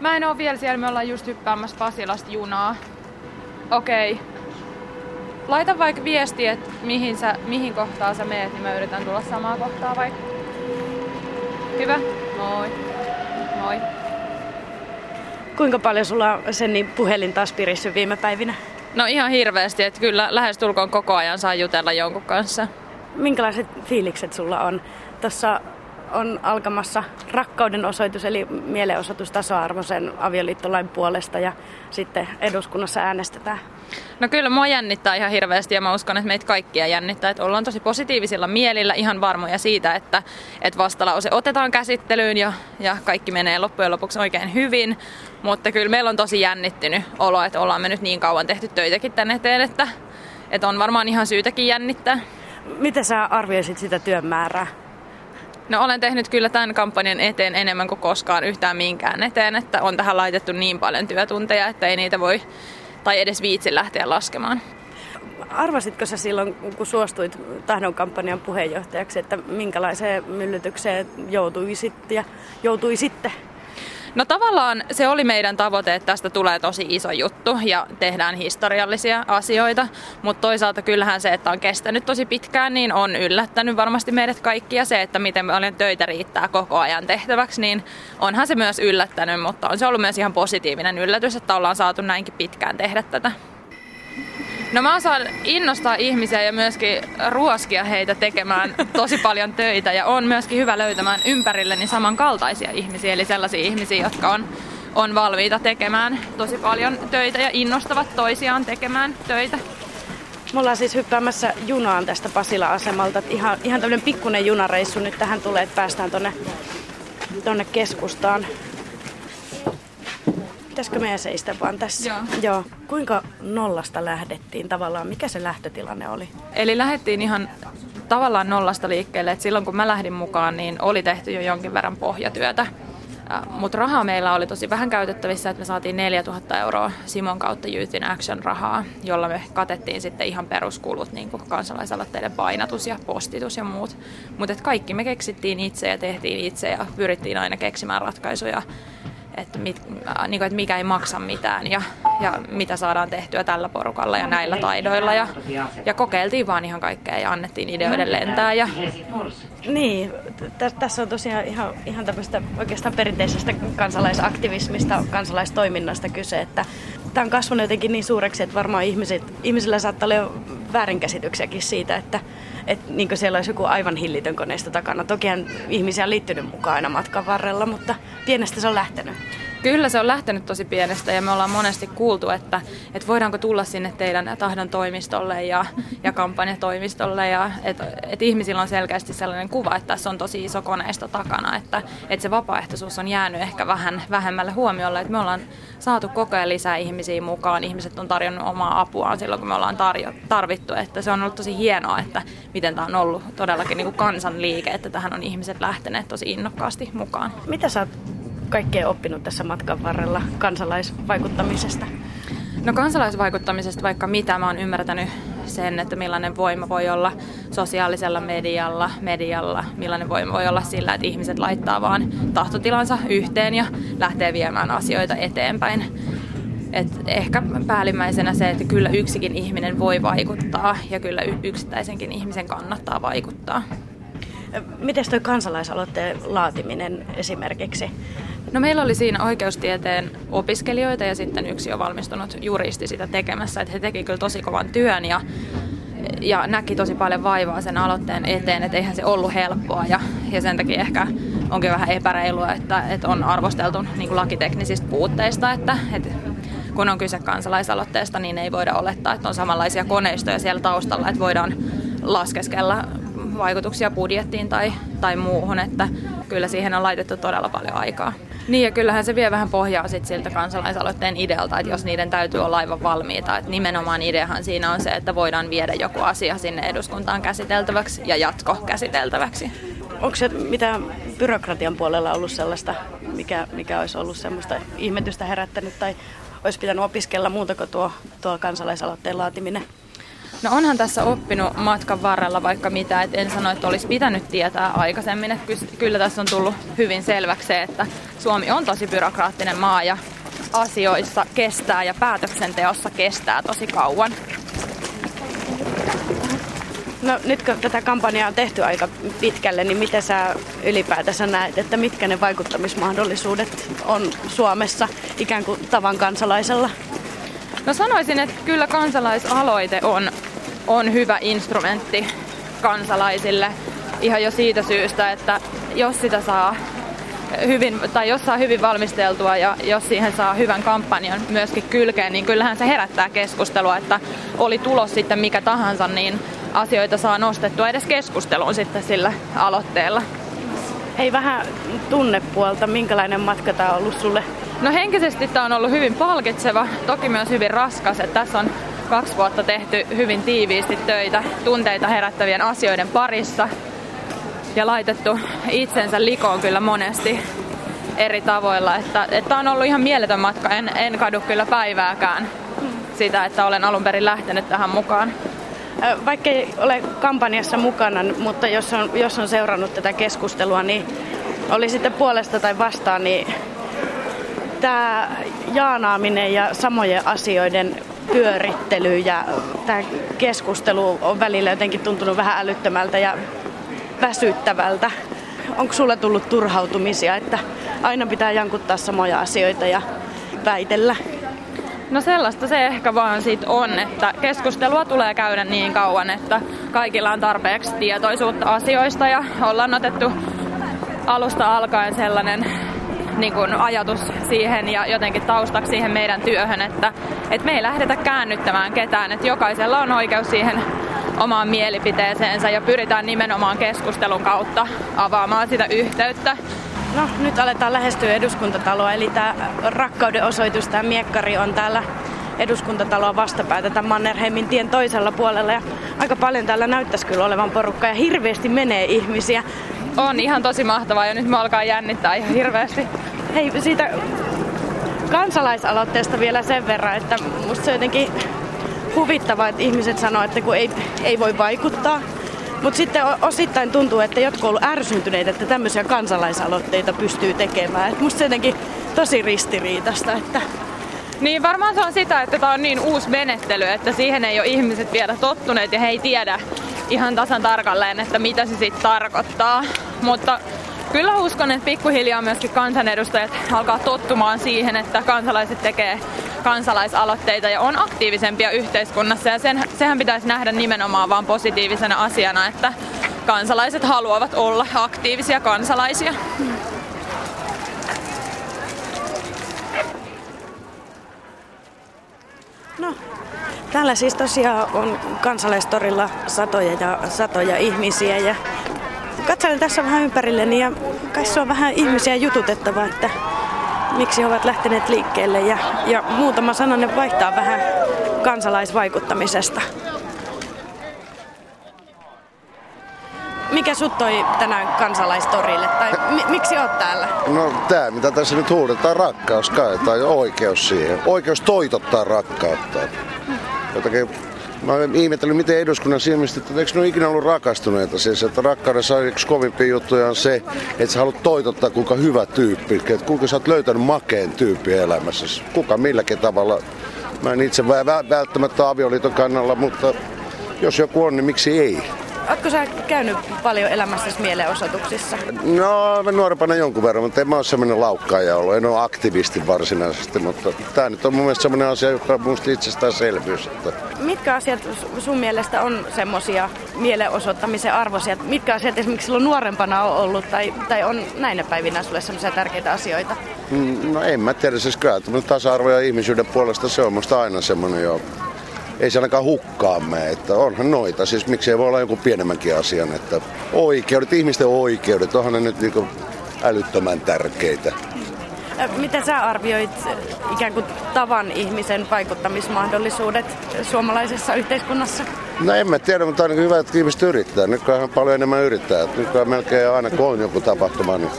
Mä en oo vielä siellä, me ollaan just hyppäämässä Pasilasta junaa. Okei. Okay. Laita vaikka viesti, että mihin, sä, mihin kohtaan sä meet, niin mä yritän tulla samaa kohtaa vaikka. Hyvä? Moi. Moi. Kuinka paljon sulla on sen niin puhelin taas pirissyt viime päivinä? No ihan hirveästi, että kyllä lähestulkoon koko ajan saa jutella jonkun kanssa. Minkälaiset fiilikset sulla on? Tuossa on alkamassa rakkauden osoitus, eli mielenosoitus tasa-arvoisen avioliittolain puolesta ja sitten eduskunnassa äänestetään. No kyllä mua jännittää ihan hirveästi ja mä uskon, että meitä kaikkia jännittää. Että ollaan tosi positiivisilla mielillä ihan varmoja siitä, että, että vastalause otetaan käsittelyyn ja, ja kaikki menee loppujen lopuksi oikein hyvin. Mutta kyllä meillä on tosi jännittynyt olo, että ollaan me nyt niin kauan tehty töitäkin tänne eteen, että, että on varmaan ihan syytäkin jännittää. Miten sä arvioisit sitä työn määrää? No olen tehnyt kyllä tämän kampanjan eteen enemmän kuin koskaan yhtään minkään eteen, että on tähän laitettu niin paljon työtunteja, että ei niitä voi tai edes viitsi lähteä laskemaan. Arvasitko sä silloin, kun suostuit tahdon kampanjan puheenjohtajaksi, että minkälaiseen myllytykseen joutuisit ja joutui sitten? No tavallaan se oli meidän tavoite, että tästä tulee tosi iso juttu ja tehdään historiallisia asioita, mutta toisaalta kyllähän se, että on kestänyt tosi pitkään, niin on yllättänyt varmasti meidät kaikki ja se, että miten paljon töitä riittää koko ajan tehtäväksi, niin onhan se myös yllättänyt, mutta on se ollut myös ihan positiivinen yllätys, että ollaan saatu näinkin pitkään tehdä tätä. No mä osaan innostaa ihmisiä ja myöskin ruoskia heitä tekemään tosi paljon töitä ja on myöskin hyvä löytämään ympärilleni samankaltaisia ihmisiä, eli sellaisia ihmisiä, jotka on, on valmiita tekemään tosi paljon töitä ja innostavat toisiaan tekemään töitä. Me ollaan siis hyppäämässä junaan tästä Pasila-asemalta. Ihan, ihan tämmöinen pikkunen junareissu nyt tähän tulee, että päästään tonne, tonne keskustaan. Pitäisikö meidän seistä vaan tässä? Joo. Joo. Kuinka nollasta lähdettiin tavallaan? Mikä se lähtötilanne oli? Eli lähdettiin ihan tavallaan nollasta liikkeelle, että silloin kun mä lähdin mukaan, niin oli tehty jo jonkin verran pohjatyötä. Mutta rahaa meillä oli tosi vähän käytettävissä, että me saatiin 4000 euroa Simon kautta Youth in Action rahaa, jolla me katettiin sitten ihan peruskulut, niin kuin kansalaisaloitteiden painatus ja postitus ja muut. Mutta kaikki me keksittiin itse ja tehtiin itse ja pyrittiin aina keksimään ratkaisuja että, mit, äh, niin kuin, että mikä ei maksa mitään ja, ja mitä saadaan tehtyä tällä porukalla ja näillä taidoilla. Ja, ja kokeiltiin vaan ihan kaikkea ja annettiin ideoiden lentää. Ja... Niin, tässä on tosiaan ihan, ihan tämmöistä oikeastaan perinteisestä kansalaisaktivismista, kansalaistoiminnasta kyse, että tämä on kasvanut jotenkin niin suureksi, että varmaan ihmiset, ihmisillä saattaa olla väärinkäsityksiäkin siitä, että että niin siellä olisi joku aivan hillitön koneisto takana. Tokihan ihmisiä on liittynyt mukaan aina matkan varrella, mutta pienestä se on lähtenyt. Kyllä se on lähtenyt tosi pienestä ja me ollaan monesti kuultu, että, että voidaanko tulla sinne teidän tahdon toimistolle ja, ja kampanjatoimistolle. Ja että, että ihmisillä on selkeästi sellainen kuva, että tässä on tosi iso koneisto takana, että, että se vapaaehtoisuus on jäänyt ehkä vähän vähemmälle huomiolle, että me ollaan saatu koko ajan lisää ihmisiä mukaan, ihmiset on tarjonnut omaa apuaan silloin kun me ollaan tarjo, tarvittu, että se on ollut tosi hienoa, että miten tämä on ollut todellakin niin kuin kansanliike, että tähän on ihmiset lähteneet tosi innokkaasti mukaan. Mitä sä oot kaikkea oppinut tässä matkan varrella kansalaisvaikuttamisesta? No kansalaisvaikuttamisesta vaikka mitä mä oon ymmärtänyt sen, että millainen voima voi olla sosiaalisella medialla, medialla, millainen voima voi olla sillä, että ihmiset laittaa vaan tahtotilansa yhteen ja lähtee viemään asioita eteenpäin. Et ehkä päällimmäisenä se, että kyllä yksikin ihminen voi vaikuttaa ja kyllä yksittäisenkin ihmisen kannattaa vaikuttaa. Miten tuo kansalaisaloitteen laatiminen esimerkiksi? No meillä oli siinä oikeustieteen opiskelijoita ja sitten yksi on valmistunut juristi sitä tekemässä, että he teki kyllä tosi kovan työn ja, ja näki tosi paljon vaivaa sen aloitteen eteen, että eihän se ollut helppoa ja, ja sen takia ehkä onkin vähän epäreilua, että, että on arvosteltu niin kuin lakiteknisistä puutteista, että, että kun on kyse kansalaisaloitteesta, niin ei voida olettaa, että on samanlaisia koneistoja siellä taustalla, että voidaan laskeskella vaikutuksia budjettiin tai, tai muuhun, että kyllä siihen on laitettu todella paljon aikaa. Niin ja kyllähän se vie vähän pohjaa sit siltä kansalaisaloitteen idealta, että jos niiden täytyy olla aivan valmiita. Että nimenomaan ideahan siinä on se, että voidaan viedä joku asia sinne eduskuntaan käsiteltäväksi ja jatko käsiteltäväksi. Onko se mitä byrokratian puolella ollut sellaista, mikä, mikä olisi ollut semmoista ihmetystä herättänyt tai olisi pitänyt opiskella muuta kuin tuo, tuo kansalaisaloitteen laatiminen? No onhan tässä oppinut matkan varrella vaikka mitä, että en sano, että olisi pitänyt tietää aikaisemmin. Että kyllä tässä on tullut hyvin selväksi se, että Suomi on tosi byrokraattinen maa ja asioissa kestää ja päätöksenteossa kestää tosi kauan. No nyt kun tätä kampanjaa on tehty aika pitkälle, niin miten sä ylipäätänsä näet, että mitkä ne vaikuttamismahdollisuudet on Suomessa ikään kuin tavan kansalaisella? No sanoisin, että kyllä kansalaisaloite on, on hyvä instrumentti kansalaisille ihan jo siitä syystä, että jos sitä saa hyvin, tai jos saa hyvin valmisteltua ja jos siihen saa hyvän kampanjan myöskin kylkeen, niin kyllähän se herättää keskustelua, että oli tulos sitten mikä tahansa, niin asioita saa nostettua edes keskusteluun sitten sillä aloitteella. Hei, vähän tunnepuolta. Minkälainen matka tämä on ollut sulle? No henkisesti tämä on ollut hyvin palkitseva, toki myös hyvin raskas. Että tässä on kaksi vuotta tehty hyvin tiiviisti töitä tunteita herättävien asioiden parissa ja laitettu itsensä likoon kyllä monesti eri tavoilla. Että, että on ollut ihan mieletön matka, en, en kadu kyllä päivääkään sitä, että olen alun perin lähtenyt tähän mukaan. Vaikka ei ole kampanjassa mukana, mutta jos on, jos on seurannut tätä keskustelua, niin oli sitten puolesta tai vastaan, niin tämä jaanaaminen ja samojen asioiden pyörittely ja tämä keskustelu on välillä jotenkin tuntunut vähän älyttömältä ja väsyttävältä. Onko sulle tullut turhautumisia, että aina pitää jankuttaa samoja asioita ja väitellä? No sellaista se ehkä vaan sit on, että keskustelua tulee käydä niin kauan, että kaikilla on tarpeeksi tietoisuutta asioista ja ollaan otettu alusta alkaen sellainen niin ajatus siihen ja jotenkin taustaksi siihen meidän työhön, että, että me ei lähdetä käännyttämään ketään, että jokaisella on oikeus siihen omaan mielipiteeseensä ja pyritään nimenomaan keskustelun kautta avaamaan sitä yhteyttä. No nyt aletaan lähestyä eduskuntataloa, eli tämä rakkauden osoitus, tämä miekkari on täällä eduskuntataloa vastapäätä tämän Mannerheimin tien toisella puolella. Ja aika paljon täällä näyttäisi kyllä olevan porukka ja hirveästi menee ihmisiä. On ihan tosi mahtavaa ja nyt me alkaa jännittää ihan hirveästi. Hei, siitä kansalaisaloitteesta vielä sen verran, että musta se on jotenkin huvittavaa, että ihmiset sanoo, että kun ei, ei voi vaikuttaa. Mutta sitten osittain tuntuu, että jotkut ovat ärsyntyneitä, että tämmöisiä kansalaisaloitteita pystyy tekemään. Et musta se jotenkin tosi ristiriitasta, että niin varmaan se on sitä, että tämä on niin uusi menettely, että siihen ei ole ihmiset vielä tottuneet ja he ei tiedä ihan tasan tarkalleen, että mitä se sitten tarkoittaa. Mutta kyllä uskon, että pikkuhiljaa myöskin kansanedustajat alkaa tottumaan siihen, että kansalaiset tekee kansalaisaloitteita ja on aktiivisempia yhteiskunnassa. Ja sen, sehän pitäisi nähdä nimenomaan vaan positiivisena asiana, että kansalaiset haluavat olla aktiivisia kansalaisia. No, täällä siis tosiaan on kansalaistorilla satoja ja satoja ihmisiä ja katselen tässä vähän ympärilleni ja kai se on vähän ihmisiä jututettava, että miksi he ovat lähteneet liikkeelle ja, ja muutama sananen vaihtaa vähän kansalaisvaikuttamisesta. Mikä sut toi tänään kansalaistorille? Tai mi- miksi oot täällä? No tää, mitä tässä nyt huudetaan, rakkaus kai, tai oikeus siihen. Oikeus toitottaa rakkautta. Jotakin Mä olen ihmetellyt, miten eduskunnan silmistä, että eikö ne ole ikinä ollut rakastuneita. Siis, että rakkaudessa yksi kovimpia juttuja on se, että sä haluat toitottaa, kuinka hyvä tyyppi. Että kuinka sä oot löytänyt makeen tyyppi elämässä. Kuka milläkin tavalla. Mä en itse välttämättä avioliiton kannalla, mutta jos joku on, niin miksi ei? Oletko sä käynyt paljon elämässäsi mielenosoituksissa? No, nuorempana jonkun verran, mutta en mä ole semmoinen laukkaaja ollut. En ole aktivisti varsinaisesti, mutta tämä nyt on mun mielestä semmoinen asia, joka on musta itsestäänselvyys. Että... Mitkä asiat sun mielestä on semmoisia mielenosoittamisen arvoisia? Mitkä asiat esimerkiksi silloin nuorempana on ollut tai, tai on näinä päivinä sulle semmoisia tärkeitä asioita? Mm, no en mä tiedä, siis kyllä tasa-arvo ja ihmisyyden puolesta se on musta aina semmoinen jo ei se ainakaan hukkaamme, että onhan noita. Siis miksi ei voi olla joku pienemmänkin asian, että oikeudet, ihmisten oikeudet, onhan ne nyt niinku älyttömän tärkeitä. Miten sä arvioit ikään kuin tavan ihmisen vaikuttamismahdollisuudet suomalaisessa yhteiskunnassa? No en mä tiedä, mutta ainakin hyvä, että ihmiset yrittää. Nykyään paljon enemmän yrittää. Nykyään melkein aina kun on joku tapahtuma, niin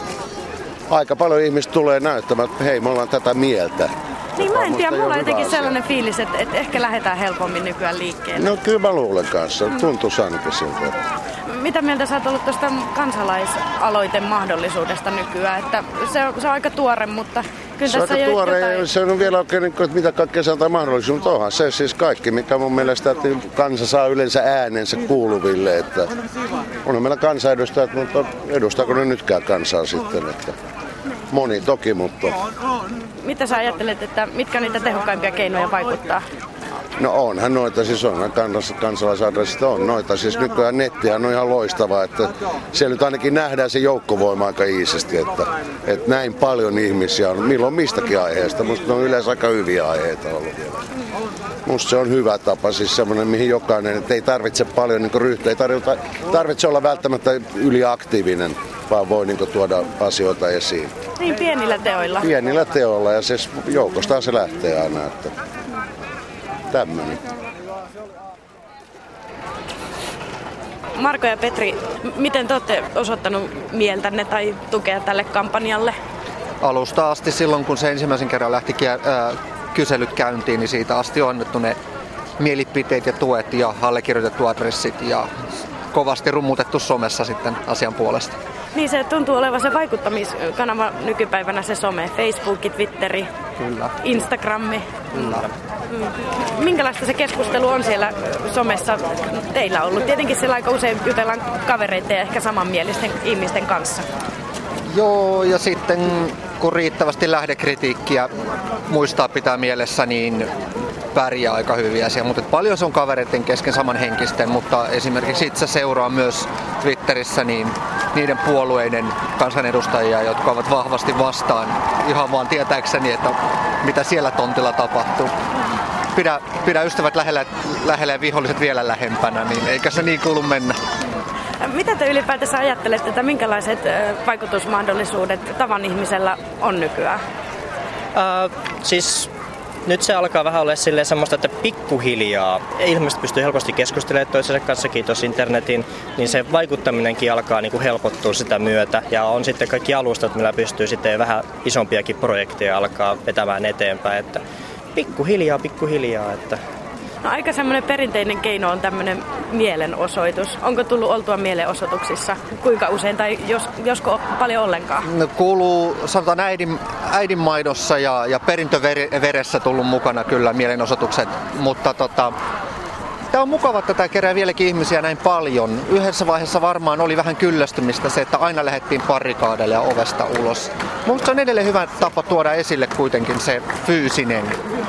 aika paljon ihmiset tulee näyttämään, että hei, me ollaan tätä mieltä. Niin mä en tiedä, mulla on jotenkin asia. sellainen fiilis, että, että ehkä lähdetään helpommin nykyään liikkeelle. No kyllä mä luulen kanssa. Tuntuu ainakin siltä. Mitä mieltä sä oot ollut tuosta kansalaisaloiten mahdollisuudesta nykyään? Että se, on, se on aika tuore, mutta kyllä Se on tässä aika jo tuore, jotain... ja se on vielä oikein, niin kuin, että mitä kaikkea antaa mahdollisuus, mutta onhan se siis kaikki, mikä mun mielestä, että kansa saa yleensä äänensä kuuluville, että on meillä kansanedustajat, mutta edustaako ne nytkään kansaa sitten, että moni toki, mutta Mitä sä ajattelet, että mitkä on niitä tehokkaimpia keinoja vaikuttaa? no onhan noita, siis on kans, kansalaisadressit on noita, siis nykyään netti on ihan loistava, että siellä nyt ainakin nähdään se joukkovoima aika iisisti, että, että näin paljon ihmisiä on, milloin mistäkin aiheesta, musta ne on yleensä aika hyviä aiheita ollut vielä. Musta se on hyvä tapa, siis semmoinen, mihin jokainen, että ei tarvitse paljon niin ryhtyä, ei tarvitse, tarvitse olla välttämättä yliaktiivinen, vaan voi niin tuoda asioita esiin. Niin pienillä teoilla. Pienillä teoilla ja siis joukostaan se lähtee aina, että tämmöinen. Marko ja Petri, miten te olette osoittanut mieltänne tai tukea tälle kampanjalle? alusta asti silloin, kun se ensimmäisen kerran lähti ää, kyselyt käyntiin, niin siitä asti on annettu ne mielipiteet ja tuet ja allekirjoitettu adressit ja kovasti rummutettu somessa sitten asian puolesta. Niin se tuntuu olevan se vaikuttamiskanava nykypäivänä se some, Facebook, Twitteri, Kyllä. Instagrammi. Kyllä. Minkälaista se keskustelu on siellä somessa teillä ollut? Tietenkin siellä aika usein jutellaan kavereiden ja ehkä samanmielisten ihmisten kanssa. Joo, ja sitten kun riittävästi lähdekritiikkiä muistaa pitää mielessä, niin pärjää aika hyvin asia. Mutta paljon se on kavereiden kesken samanhenkisten, mutta esimerkiksi itse seuraa myös Twitterissä niin niiden puolueiden kansanedustajia, jotka ovat vahvasti vastaan ihan vaan tietääkseni, että mitä siellä tontilla tapahtuu. Pidä, pidä ystävät lähellä, lähellä ja viholliset vielä lähempänä, niin eikä se niin kuulu mennä. Mitä te ylipäätänsä ajattelette, että minkälaiset vaikutusmahdollisuudet tavan ihmisellä on nykyään? Ää, siis nyt se alkaa vähän olla silleen semmoista, että pikkuhiljaa ihmiset pystyy helposti keskustelemaan toisensa kanssa, kiitos internetin, niin se vaikuttaminenkin alkaa niin kuin helpottua sitä myötä. Ja on sitten kaikki alustat, millä pystyy sitten vähän isompiakin projekteja alkaa vetämään eteenpäin. Että pikkuhiljaa, pikkuhiljaa. Että No aika semmoinen perinteinen keino on tämmöinen mielenosoitus. Onko tullut oltua mielenosoituksissa? Kuinka usein tai jos, josko paljon ollenkaan? No, kuuluu sanotaan äidin, äidin maidossa ja, ja perintöveressä tullut mukana kyllä mielenosoitukset, mutta tota, Tämä on mukava, että tämä kerää vieläkin ihmisiä näin paljon. Yhdessä vaiheessa varmaan oli vähän kyllästymistä se, että aina lähdettiin parikaadeille ja ovesta ulos. Mutta se on edelleen hyvä tapa tuoda esille kuitenkin se fyysinen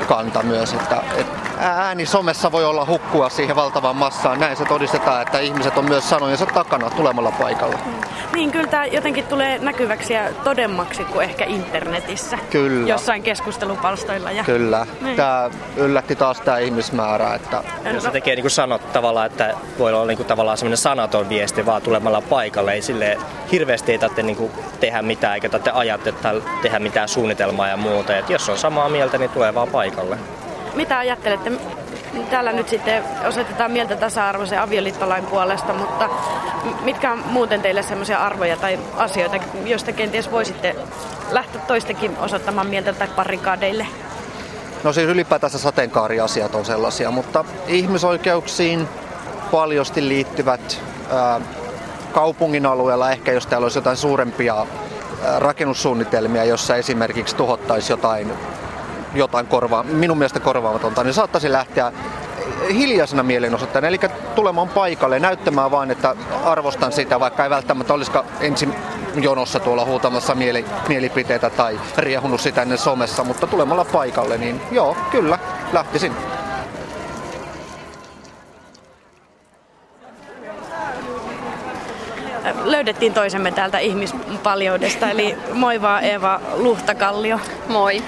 kanta myös, että, että ääni somessa voi olla hukkua siihen valtavaan massaan. Näin se todistetaan, että ihmiset on myös sanojensa takana tulemalla paikalla. Niin, kyllä tämä jotenkin tulee näkyväksi ja todemmaksi kuin ehkä internetissä. Kyllä. Jossain keskustelupalstoilla. Ja... Kyllä. Niin. Tämä yllätti taas tämä ihmismäärä, että ja se tekee niin kuin sanot tavallaan, että voi olla niin kuin tavallaan semmoinen sanaton viesti vaan tulemalla paikalle. Ei sille hirveästi ei tarvitse niin kuin tehdä mitään eikä tarvitse ajatella tai tehdä mitään suunnitelmaa ja muuta. Et jos on samaa mieltä, niin tulee vaan paikalle. Mitä ajattelette? Täällä nyt sitten osoitetaan mieltä tasa-arvoisen avioliittolain puolesta, mutta mitkä on muuten teille semmoisia arvoja tai asioita, joista kenties voisitte lähteä toistekin osoittamaan mieltä tai parikaadeille? No siis ylipäätänsä sateenkaariasiat on sellaisia, mutta ihmisoikeuksiin paljosti liittyvät ää, kaupungin alueella, ehkä jos täällä olisi jotain suurempia rakennussuunnitelmia, jossa esimerkiksi tuhottaisi jotain, jotain korvaa, minun mielestä korvaamatonta, niin saattaisi lähteä hiljaisena mielenosoittajana, eli tulemaan paikalle, näyttämään vaan, että arvostan sitä, vaikka ei välttämättä olisikaan ensin jonossa tuolla huutamassa mieli, mielipiteitä tai riehunut sitä ennen somessa, mutta tulemalla paikalle, niin joo, kyllä, lähtisin. Löydettiin toisemme täältä ihmispaljoudesta, eli moi vaan Eeva Luhtakallio. Moi.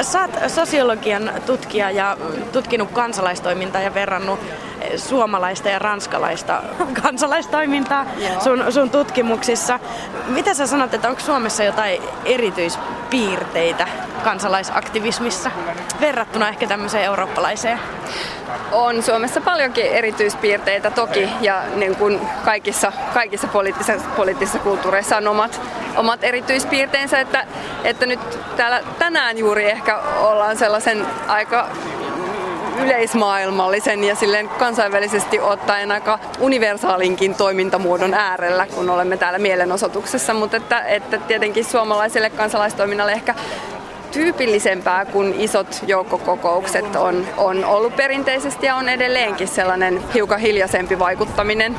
Sä oot sosiologian tutkija ja tutkinut kansalaistoimintaa ja verrannut suomalaista ja ranskalaista kansalaistoimintaa sun, sun tutkimuksissa. Mitä sä sanot, että onko Suomessa jotain erityispiirteitä kansalaisaktivismissa verrattuna ehkä tämmöiseen eurooppalaiseen? On Suomessa paljonkin erityispiirteitä toki ja niin kuin kaikissa, kaikissa poliittisissa, poliittisissa kulttuureissa on omat, omat erityispiirteensä, että, että nyt täällä tänään juuri ehkä ollaan sellaisen aika yleismaailmallisen ja silleen kansainvälisesti ottaen aika universaalinkin toimintamuodon äärellä, kun olemme täällä mielenosoituksessa, mutta että, että tietenkin suomalaiselle kansalaistoiminnalle ehkä tyypillisempää kuin isot joukkokokoukset on, on ollut perinteisesti ja on edelleenkin sellainen hiukan hiljaisempi vaikuttaminen.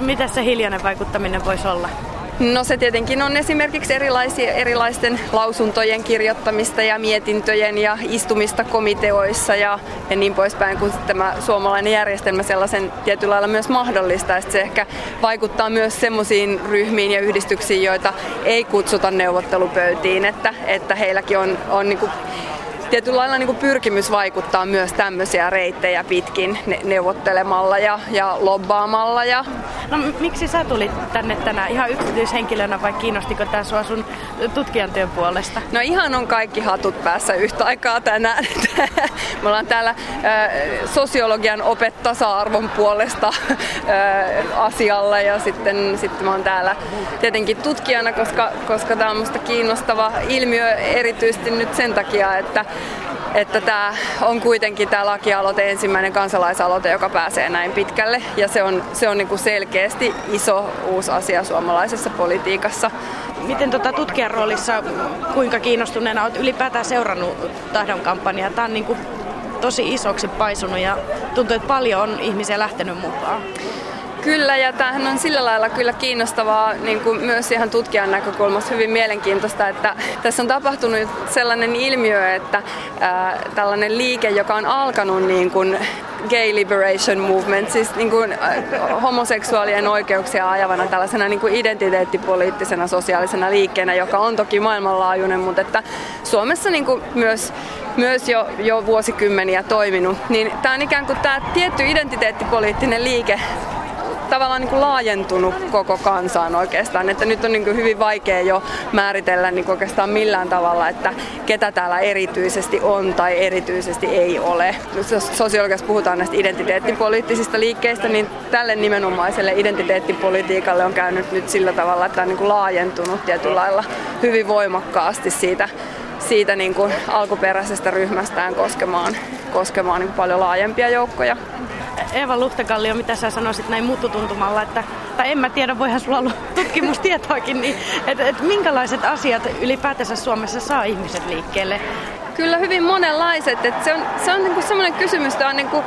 Mitä se hiljainen vaikuttaminen voisi olla? No se tietenkin on esimerkiksi erilaisia, erilaisten lausuntojen kirjoittamista ja mietintöjen ja istumista komiteoissa ja, ja niin poispäin, kun tämä suomalainen järjestelmä sellaisen tietyllä lailla myös mahdollistaa. Se ehkä vaikuttaa myös semmoisiin ryhmiin ja yhdistyksiin, joita ei kutsuta neuvottelupöytiin, että, että heilläkin on, on niin kuin tietyllä lailla niin kuin pyrkimys vaikuttaa myös tämmöisiä reittejä pitkin neuvottelemalla ja, ja lobbaamalla. Ja... No miksi sä tulit tänne tänään ihan yksityishenkilönä vai kiinnostiko tämä sua sun tutkijan työn puolesta? No ihan on kaikki hatut päässä yhtä aikaa tänään. Me ollaan täällä äh, sosiologian opet tasa-arvon puolesta äh, asialla ja sitten, sitten mä oon täällä tietenkin tutkijana, koska, koska tämä on musta kiinnostava ilmiö erityisesti nyt sen takia, että että tämä on kuitenkin tämä lakialoite ensimmäinen kansalaisaloite, joka pääsee näin pitkälle. Ja se on, se on niin kuin selkeästi iso uusi asia suomalaisessa politiikassa. Miten tota tutkijan roolissa, kuinka kiinnostuneena olet ylipäätään seurannut tahdon kampanjaa? Tämä on niin kuin tosi isoksi paisunut ja tuntuu, että paljon on ihmisiä lähtenyt mukaan. Kyllä, ja tämähän on sillä lailla kyllä kiinnostavaa niin kuin myös ihan tutkijan näkökulmasta hyvin mielenkiintoista, että tässä on tapahtunut sellainen ilmiö, että ää, tällainen liike, joka on alkanut niin kuin gay liberation movement, siis niin kuin, homoseksuaalien oikeuksia ajavana tällaisena niin kuin identiteettipoliittisena sosiaalisena liikkeenä, joka on toki maailmanlaajuinen, mutta että Suomessa niin kuin myös myös jo, jo vuosikymmeniä toiminut, niin tämä on ikään kuin tämä tietty identiteettipoliittinen liike tavallaan niin kuin laajentunut koko kansaan oikeastaan. Että nyt on niin kuin hyvin vaikea jo määritellä niin kuin oikeastaan millään tavalla, että ketä täällä erityisesti on tai erityisesti ei ole. Jos sosiologiassa puhutaan näistä identiteettipoliittisista liikkeistä, niin tälle nimenomaiselle identiteettipolitiikalle on käynyt nyt sillä tavalla, että on niin kuin laajentunut tietyllä lailla hyvin voimakkaasti siitä siitä niin kuin alkuperäisestä ryhmästään koskemaan, koskemaan niin paljon laajempia joukkoja. Eeva Luhtakallio, mitä sä sanoisit näin mututuntumalla, että, tai en mä tiedä, voihan sulla olla tutkimustietoakin, niin että et minkälaiset asiat ylipäätänsä Suomessa saa ihmiset liikkeelle? Kyllä hyvin monenlaiset. että se on, se on niinku semmoinen kysymys, että on niinku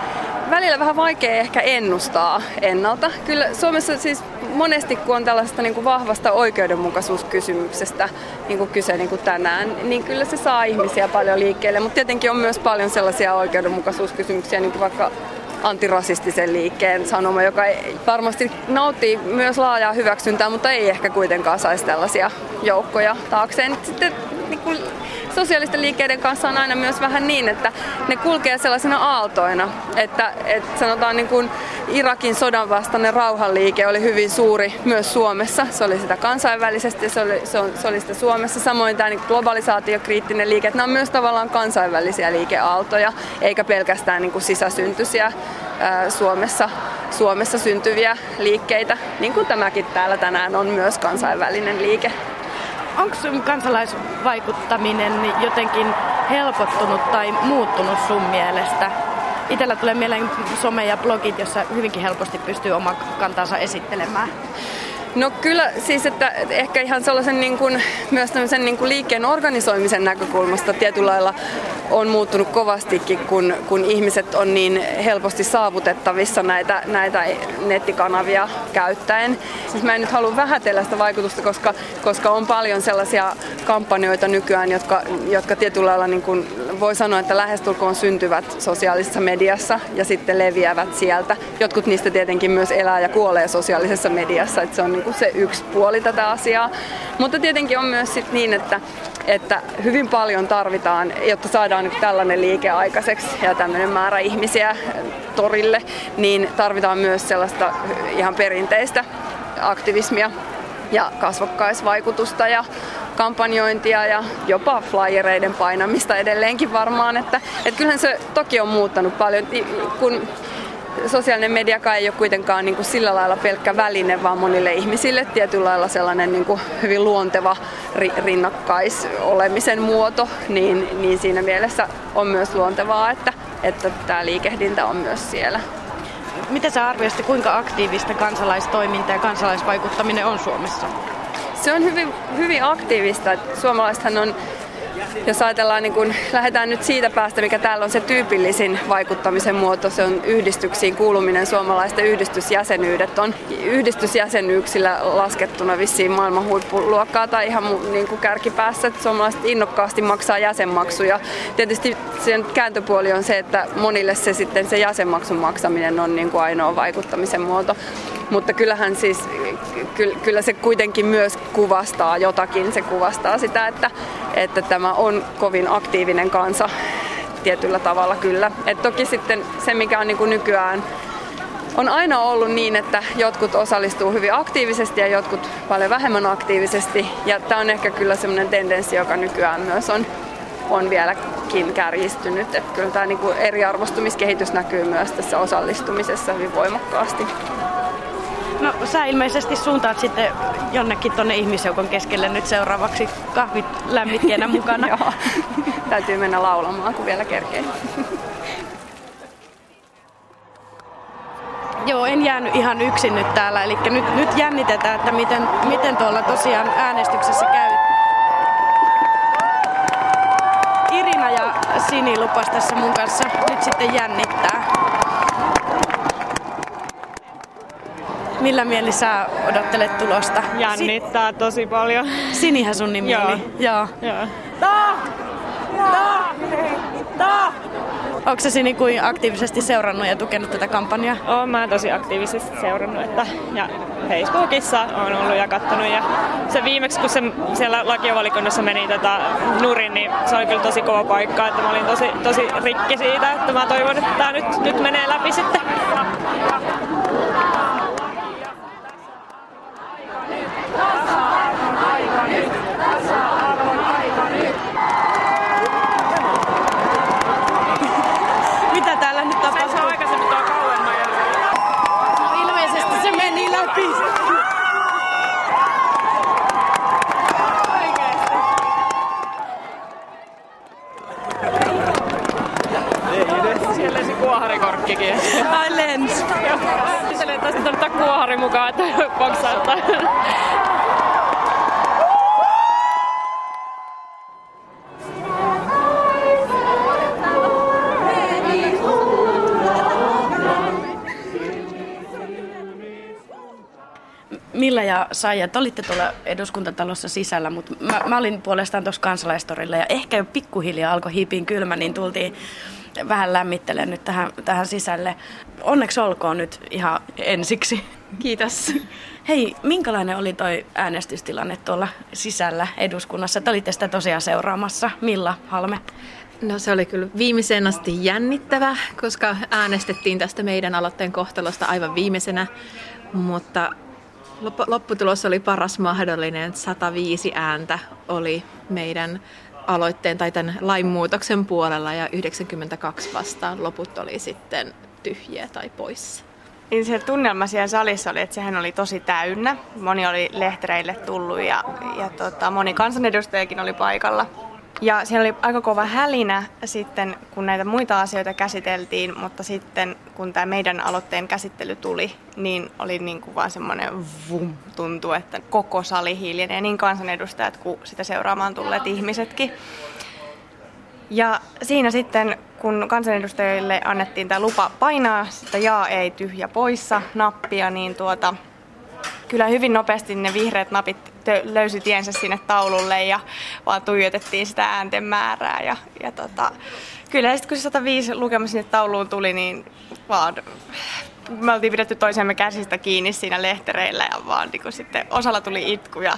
välillä vähän vaikea ehkä ennustaa ennalta. Kyllä Suomessa siis monesti, kun on tällaista niin kuin vahvasta oikeudenmukaisuuskysymyksestä niin kuin kyse niin kuin tänään, niin kyllä se saa ihmisiä paljon liikkeelle. Mutta tietenkin on myös paljon sellaisia oikeudenmukaisuuskysymyksiä, niin kuin vaikka antirasistisen liikkeen sanoma, joka varmasti nauttii myös laajaa hyväksyntää, mutta ei ehkä kuitenkaan saisi tällaisia joukkoja taakseen. Sitten niin kuin sosiaalisten liikkeiden kanssa on aina myös vähän niin, että ne kulkee sellaisina aaltoina. Että, että sanotaan niin kuin Irakin sodan vastainen rauhanliike oli hyvin suuri myös Suomessa. Se oli sitä kansainvälisesti ja se oli, se, se oli sitä Suomessa. Samoin tämä niin globalisaatiokriittinen liike, että nämä on myös tavallaan kansainvälisiä liikeaaltoja, eikä pelkästään niin kuin sisäsyntyisiä ää, Suomessa, Suomessa syntyviä liikkeitä, niin kuin tämäkin täällä tänään on myös kansainvälinen liike onko kansalaisvaikuttaminen jotenkin helpottunut tai muuttunut sun mielestä? Itellä tulee mieleen some ja blogit, jossa hyvinkin helposti pystyy oma kantansa esittelemään. No kyllä siis, että ehkä ihan sellaisen niin kuin, myös tämmöisen niin kuin liikkeen organisoimisen näkökulmasta tietyllä lailla on muuttunut kovastikin, kun, kun ihmiset on niin helposti saavutettavissa näitä, näitä nettikanavia käyttäen. Siis mä en nyt halua vähätellä sitä vaikutusta, koska, koska on paljon sellaisia kampanjoita nykyään, jotka, jotka tietyllä lailla niin kuin voi sanoa, että lähestulkoon syntyvät sosiaalisessa mediassa ja sitten leviävät sieltä. Jotkut niistä tietenkin myös elää ja kuolee sosiaalisessa mediassa, että se on niin kuin se yksi puoli tätä asiaa. Mutta tietenkin on myös sit niin, että, että hyvin paljon tarvitaan, jotta saadaan nyt tällainen liike aikaiseksi ja tämmöinen määrä ihmisiä torille, niin tarvitaan myös sellaista ihan perinteistä aktivismia ja kasvokkaisvaikutusta ja kampanjointia ja jopa flyereiden painamista edelleenkin varmaan. Että, että kyllähän se toki on muuttanut paljon, kun sosiaalinen mediakaan ei ole kuitenkaan niin kuin sillä lailla pelkkä väline, vaan monille ihmisille tietyllä lailla sellainen niin kuin hyvin luonteva rinnakkaisolemisen muoto, niin, niin siinä mielessä on myös luontevaa, että, että tämä liikehdintä on myös siellä. Miten sä arvioisit, kuinka aktiivista kansalaistoiminta ja kansalaisvaikuttaminen on Suomessa? Se on hyvin, hyvin aktiivista. Suomalaisethan on jos ajatellaan, niin kun lähdetään nyt siitä päästä, mikä täällä on se tyypillisin vaikuttamisen muoto, se on yhdistyksiin kuuluminen, suomalaisten yhdistysjäsenyydet on yhdistysjäsenyyksillä laskettuna vissiin maailman huippuluokkaa tai ihan niin kuin kärkipäässä, että suomalaiset innokkaasti maksaa jäsenmaksuja. Tietysti sen kääntöpuoli on se, että monille se sitten se jäsenmaksun maksaminen on niin kuin ainoa vaikuttamisen muoto. Mutta kyllähän siis, kyllä se kuitenkin myös kuvastaa jotakin. Se kuvastaa sitä, että, että tämä on kovin aktiivinen kansa tietyllä tavalla kyllä. Et toki sitten se, mikä on niin kuin nykyään on aina ollut niin, että jotkut osallistuu hyvin aktiivisesti ja jotkut paljon vähemmän aktiivisesti. Ja tämä on ehkä kyllä semmoinen tendenssi, joka nykyään myös on, on vieläkin kärjistynyt. Että kyllä tämä niin kuin eriarvostumiskehitys näkyy myös tässä osallistumisessa hyvin voimakkaasti. No sä ilmeisesti suuntaat sitten jonnekin tonne ihmisjoukon keskelle nyt seuraavaksi kahvit lämmitkeenä mukana. Joo, täytyy mennä laulamaan, kun vielä kerkee. Joo, en jäänyt ihan yksin nyt täällä, eli nyt, nyt jännitetään, että miten, miten tuolla tosiaan äänestyksessä käy. Irina ja Sini lupas tässä mun kanssa nyt sitten jännittää. Millä mieli sä odottelet tulosta? Jännittää tosi paljon. Sinihän sun nimi Joo. oli? Joo. Joo. Onko se Sini kuin aktiivisesti seurannut ja tukenut tätä kampanjaa? Oon mä tosi aktiivisesti seurannut, että ja Facebookissa on ollut ja kattonut ja se viimeksi kun se siellä lakiovalikunnassa meni tota, nurin, niin se oli kyllä tosi kova paikka, että mä olin tosi, tosi rikki siitä, että mä toivon, että tämä nyt, nyt menee läpi sitten. Mitä täällä nyt tapahtuu? Se on aikaisemmin tuo kauemman ja No, ilmeisesti se meni läpi. siellä se kuoharikorkkikin. Ai lens. Tästä ottaa kuohari mukaan, että poksauttaa. Milla ja Saija, te olitte tuolla eduskuntatalossa sisällä, mutta mä, mä olin puolestaan tuossa kansalaistorilla ja ehkä jo pikkuhiljaa alkoi hiipiin kylmä, niin tultiin vähän lämmittelemään nyt tähän, tähän sisälle. Onneksi olkoon nyt ihan ensiksi. Kiitos. Hei, minkälainen oli toi äänestystilanne tuolla sisällä eduskunnassa? Te olitte sitä tosiaan seuraamassa. Milla Halme? No se oli kyllä viimeiseen asti jännittävä, koska äänestettiin tästä meidän aloitteen kohtalosta aivan viimeisenä, mutta lop- lopputulos oli paras mahdollinen. 105 ääntä oli meidän aloitteen tai tämän lainmuutoksen puolella ja 92 vastaan loput oli sitten tyhjiä tai poissa. Niin se tunnelma siellä salissa oli, että sehän oli tosi täynnä. Moni oli lehtereille tullut ja, ja tota, moni kansanedustajakin oli paikalla. Ja siellä oli aika kova hälinä sitten, kun näitä muita asioita käsiteltiin, mutta sitten kun tämä meidän aloitteen käsittely tuli, niin oli niin kuin vaan semmoinen vum, tuntuu, että koko sali hiljenee, niin kansanedustajat kuin sitä seuraamaan tulleet ihmisetkin. Ja siinä sitten, kun kansanedustajille annettiin tämä lupa painaa sitä jaa, ei, tyhjä, poissa nappia, niin tuota, kyllä hyvin nopeasti ne vihreät napit tö- löysi tiensä sinne taululle ja vaan tuijotettiin sitä äänten määrää. Ja, ja tota, kyllä sitten kun se 105 lukema sinne tauluun tuli, niin vaan me oltiin pidetty toisemme käsistä kiinni siinä lehtereillä ja vaan niin kun sitten osalla tuli itku ja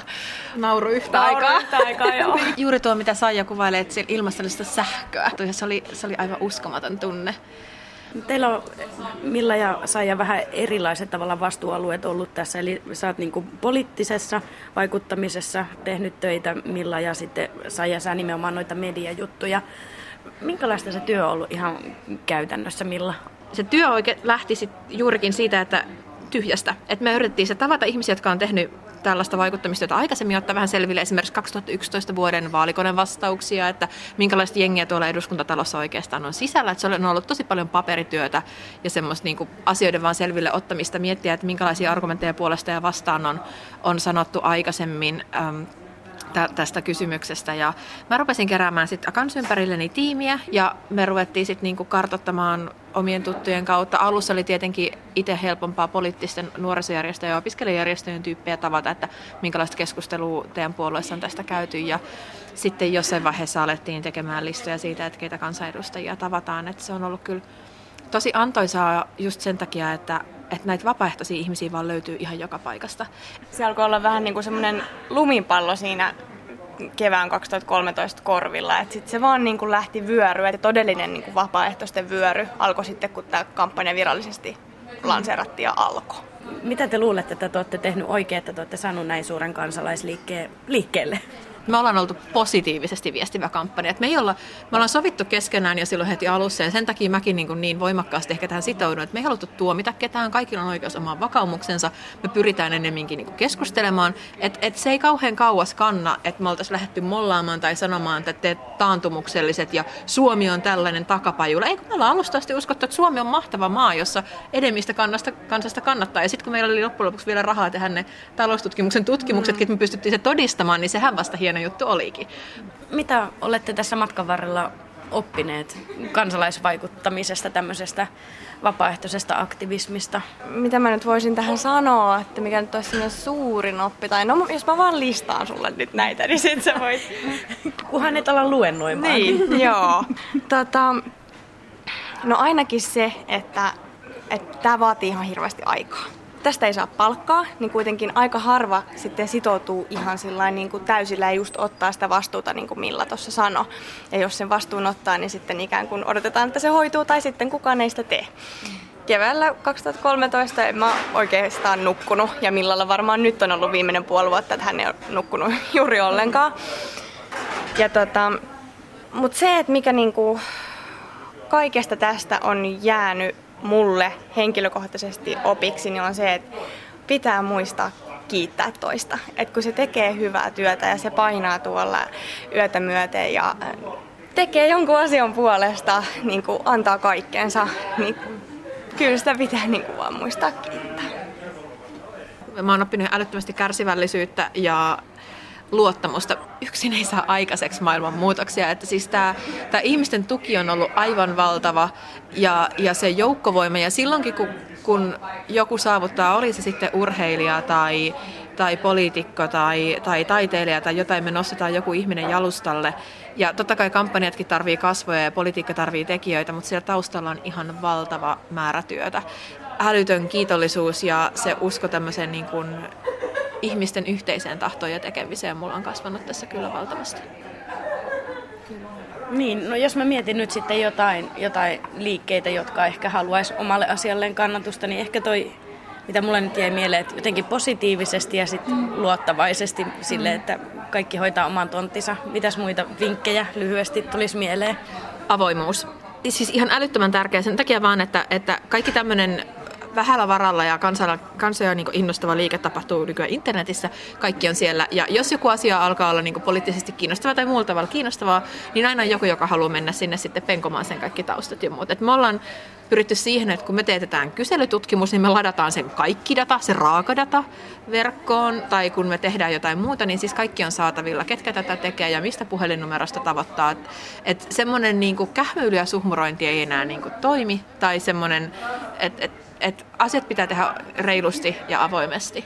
Nauru yhtä nauru aikaa. yhtä aikaa. Joo. Juuri tuo, mitä Saija kuvailee, että siellä ilmassa oli sitä sähköä. Se oli, se oli aivan uskomaton tunne. Teillä on Milla ja Saija vähän erilaiset tavalla vastuualueet ollut tässä. Eli sä oot niin poliittisessa vaikuttamisessa tehnyt töitä Milla ja sitten Saija sä nimenomaan noita mediajuttuja. Minkälaista se työ on ollut ihan käytännössä Milla? Se työ oikein lähti sit juurikin siitä, että tyhjästä. että me yritettiin se tavata ihmisiä, jotka on tehnyt tällaista vaikuttamista, jota aikaisemmin ottaa vähän selville esimerkiksi 2011 vuoden vaalikoneen vastauksia, että minkälaista jengiä tuolla eduskuntatalossa oikeastaan on sisällä. Että se on ollut tosi paljon paperityötä ja semmoista niin kuin asioiden vaan selville ottamista, miettiä, että minkälaisia argumentteja puolesta ja vastaan on, on sanottu aikaisemmin. Ähm, tästä kysymyksestä. Ja mä rupesin keräämään sitten kans ympärilleni tiimiä ja me ruvettiin sitten niinku kartottamaan omien tuttujen kautta. Alussa oli tietenkin itse helpompaa poliittisten nuorisojärjestöjen ja opiskelijajärjestöjen tyyppejä tavata, että minkälaista keskustelua teidän puolueessa on tästä käyty. Ja sitten jossain vaiheessa alettiin tekemään listoja siitä, että keitä kansanedustajia tavataan. Että se on ollut kyllä tosi antoisaa just sen takia, että että näitä vapaaehtoisia ihmisiä vaan löytyy ihan joka paikasta. Se alkoi olla vähän niin kuin semmoinen lumipallo siinä kevään 2013 korvilla. että sitten se vaan niin kuin lähti vyöryä, että todellinen niin kuin vapaaehtoisten vyöry alkoi sitten, kun tämä kampanja virallisesti lanseerattiin ja alkoi. Mitä te luulette, että te olette tehnyt oikein, että te olette saanut näin suuren kansalaisliikkeen liikkeelle? Me ollaan oltu positiivisesti viestivä kampanja. Et me, ei olla, me ollaan sovittu keskenään jo silloin heti alussa ja sen takia mäkin niin, niin voimakkaasti ehkä tähän sitoudun, että me ei haluttu tuomita ketään, kaikilla on oikeus omaan vakaumuksensa, me pyritään ennemminkin niin keskustelemaan, että et se ei kauhean kauas kanna, että me oltaisiin lähdetty mollaamaan tai sanomaan, että te taantumukselliset ja Suomi on tällainen takapajula. Ei kun me ollaan alusta asti uskottu, että Suomi on mahtava maa, jossa edemmistä kannasta, kansasta kannattaa. Ja sitten kun meillä oli loppujen lopuksi vielä rahaa tehdä ne taloustutkimuksen tutkimuksetkin, että me pystyttiin se todistamaan, niin sehän vasta hieno hieno juttu olikin. Mitä olette tässä matkan varrella oppineet kansalaisvaikuttamisesta, tämmöisestä vapaaehtoisesta aktivismista? Mitä mä nyt voisin tähän sanoa, että mikä nyt olisi sellainen suurin oppi, tai no jos mä vaan listaan sulle nyt näitä, niin sit sä voit... Kuhan et ala luennoimaan. Niin, joo. Tota, no ainakin se, että, että tämä vaatii ihan hirveästi aikaa tästä ei saa palkkaa, niin kuitenkin aika harva sitten sitoutuu ihan niin kuin täysillä ja just ottaa sitä vastuuta, niin kuin Milla tuossa sanoi. Ja jos sen vastuun ottaa, niin sitten ikään kuin odotetaan, että se hoituu tai sitten kukaan ei sitä tee. Keväällä 2013 en mä oikeastaan nukkunut ja Millalla varmaan nyt on ollut viimeinen puoli vuotta, että hän ei ole nukkunut juuri ollenkaan. Ja tota, mutta se, että mikä niinku kaikesta tästä on jäänyt mulle henkilökohtaisesti opiksi, niin on se, että pitää muistaa kiittää toista. Et kun se tekee hyvää työtä ja se painaa tuolla yötä myöten ja äh, tekee jonkun asian puolesta, niin kuin antaa kaikkeensa, niin kyllä sitä pitää niin kuin vaan muistaa kiittää. Mä oon oppinut älyttömästi kärsivällisyyttä ja luottamusta. Yksin ei saa aikaiseksi maailman muutoksia. Että siis tämä, tämä ihmisten tuki on ollut aivan valtava ja, ja se joukkovoima. Ja silloinkin, kun, kun joku saavuttaa, oli se sitten urheilija tai, tai poliitikko tai, tai taiteilija tai jotain, me nostetaan joku ihminen jalustalle. Ja totta kai kampanjatkin tarvii kasvoja ja politiikka tarvii tekijöitä, mutta siellä taustalla on ihan valtava määrä työtä. Älytön kiitollisuus ja se usko tämmöisen niin kuin ihmisten yhteiseen tahtoon ja tekemiseen mulla on kasvanut tässä kyllä valtavasti. Niin, no jos mä mietin nyt sitten jotain, jotain liikkeitä, jotka ehkä haluaisi omalle asialleen kannatusta, niin ehkä toi, mitä mulle nyt jäi mieleen, että jotenkin positiivisesti ja sitten mm. luottavaisesti sille, mm. että kaikki hoitaa oman tonttinsa. Mitäs muita vinkkejä lyhyesti tulisi mieleen? Avoimuus. Siis ihan älyttömän tärkeä sen takia vaan, että, että kaikki tämmöinen vähällä varalla ja kansalla, kansoja niin innostava liike tapahtuu nykyään internetissä. Kaikki on siellä. Ja jos joku asia alkaa olla niin poliittisesti kiinnostava tai muulla tavalla kiinnostavaa, niin aina on joku, joka haluaa mennä sinne sitten penkomaan sen kaikki taustat ja muut. Et me ollaan pyritty siihen, että kun me teetetään kyselytutkimus, niin me ladataan sen kaikki data, se raakadata verkkoon, tai kun me tehdään jotain muuta, niin siis kaikki on saatavilla, ketkä tätä tekee ja mistä puhelinnumerosta tavoittaa. Että et semmoinen niin kähmyily ja suhmurointi ei enää niin toimi, tai semmoinen, että et että asiat pitää tehdä reilusti ja avoimesti.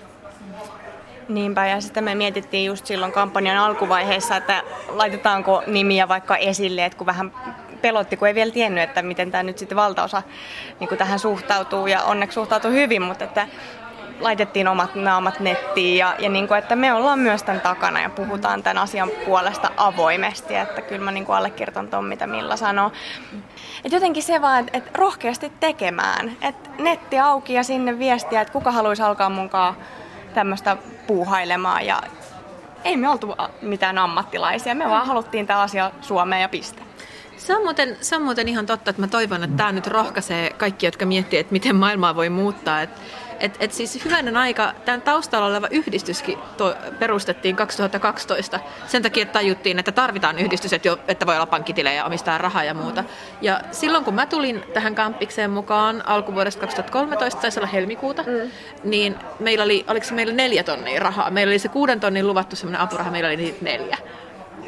Niinpä, ja sitten me mietittiin just silloin kampanjan alkuvaiheessa, että laitetaanko nimiä vaikka esille, että kun vähän pelotti, kun ei vielä tiennyt, että miten tämä nyt sitten valtaosa niin tähän suhtautuu, ja onneksi suhtautuu hyvin, mutta että laitettiin omat naamat nettiin ja, ja niin kuin, että me ollaan myös tämän takana ja puhutaan tämän asian puolesta avoimesti, että kyllä mä niin kuin allekirjoitan tuon, mitä Milla sanoo. Et jotenkin se vaan, että et rohkeasti tekemään, että netti auki ja sinne viestiä, että kuka haluaisi alkaa munkaan tämmöistä puuhailemaan ja ei me oltu mitään ammattilaisia, me vaan haluttiin tämä asia Suomeen ja piste. Se on, muuten, se on muuten ihan totta, että mä toivon, että tämä nyt rohkaisee kaikki, jotka miettii, että miten maailmaa voi muuttaa. Että et, et siis hyvänen aika, tämän taustalla oleva yhdistyskin to, perustettiin 2012 sen takia, että tajuttiin, että tarvitaan yhdistys, että, jo, että voi olla pankkitilejä, omistaa rahaa ja muuta. Ja silloin kun mä tulin tähän kampikseen mukaan alkuvuodesta 2013, taisi olla helmikuuta, mm. niin meillä oli, oliko se meillä neljä tonnia rahaa. Meillä oli se kuuden tonnin luvattu semmoinen apuraha, meillä oli niitä neljä.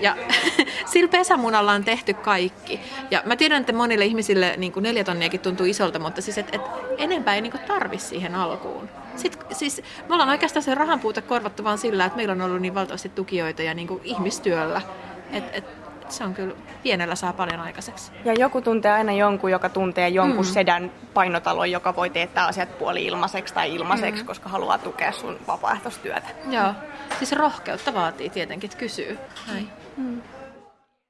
Ja sillä pesämunalla on tehty kaikki. Ja mä tiedän, että monille ihmisille niin kuin neljä tonniakin tuntuu isolta, mutta siis et, et enempää ei niin kuin tarvi siihen alkuun. Sitten, siis me ollaan oikeastaan se rahan puute korvattu vaan sillä, että meillä on ollut niin valtavasti tukijoita ja niin kuin ihmistyöllä. Et, et, se on kyllä, pienellä saa paljon aikaiseksi. Ja joku tuntee aina jonkun, joka tuntee jonkun mm. sedän painotalon, joka voi teettää asiat puoli ilmaiseksi tai ilmaiseksi, mm. koska haluaa tukea sun vapaaehtoistyötä. Joo, siis rohkeutta vaatii tietenkin, että kysyy. Näin. Mm.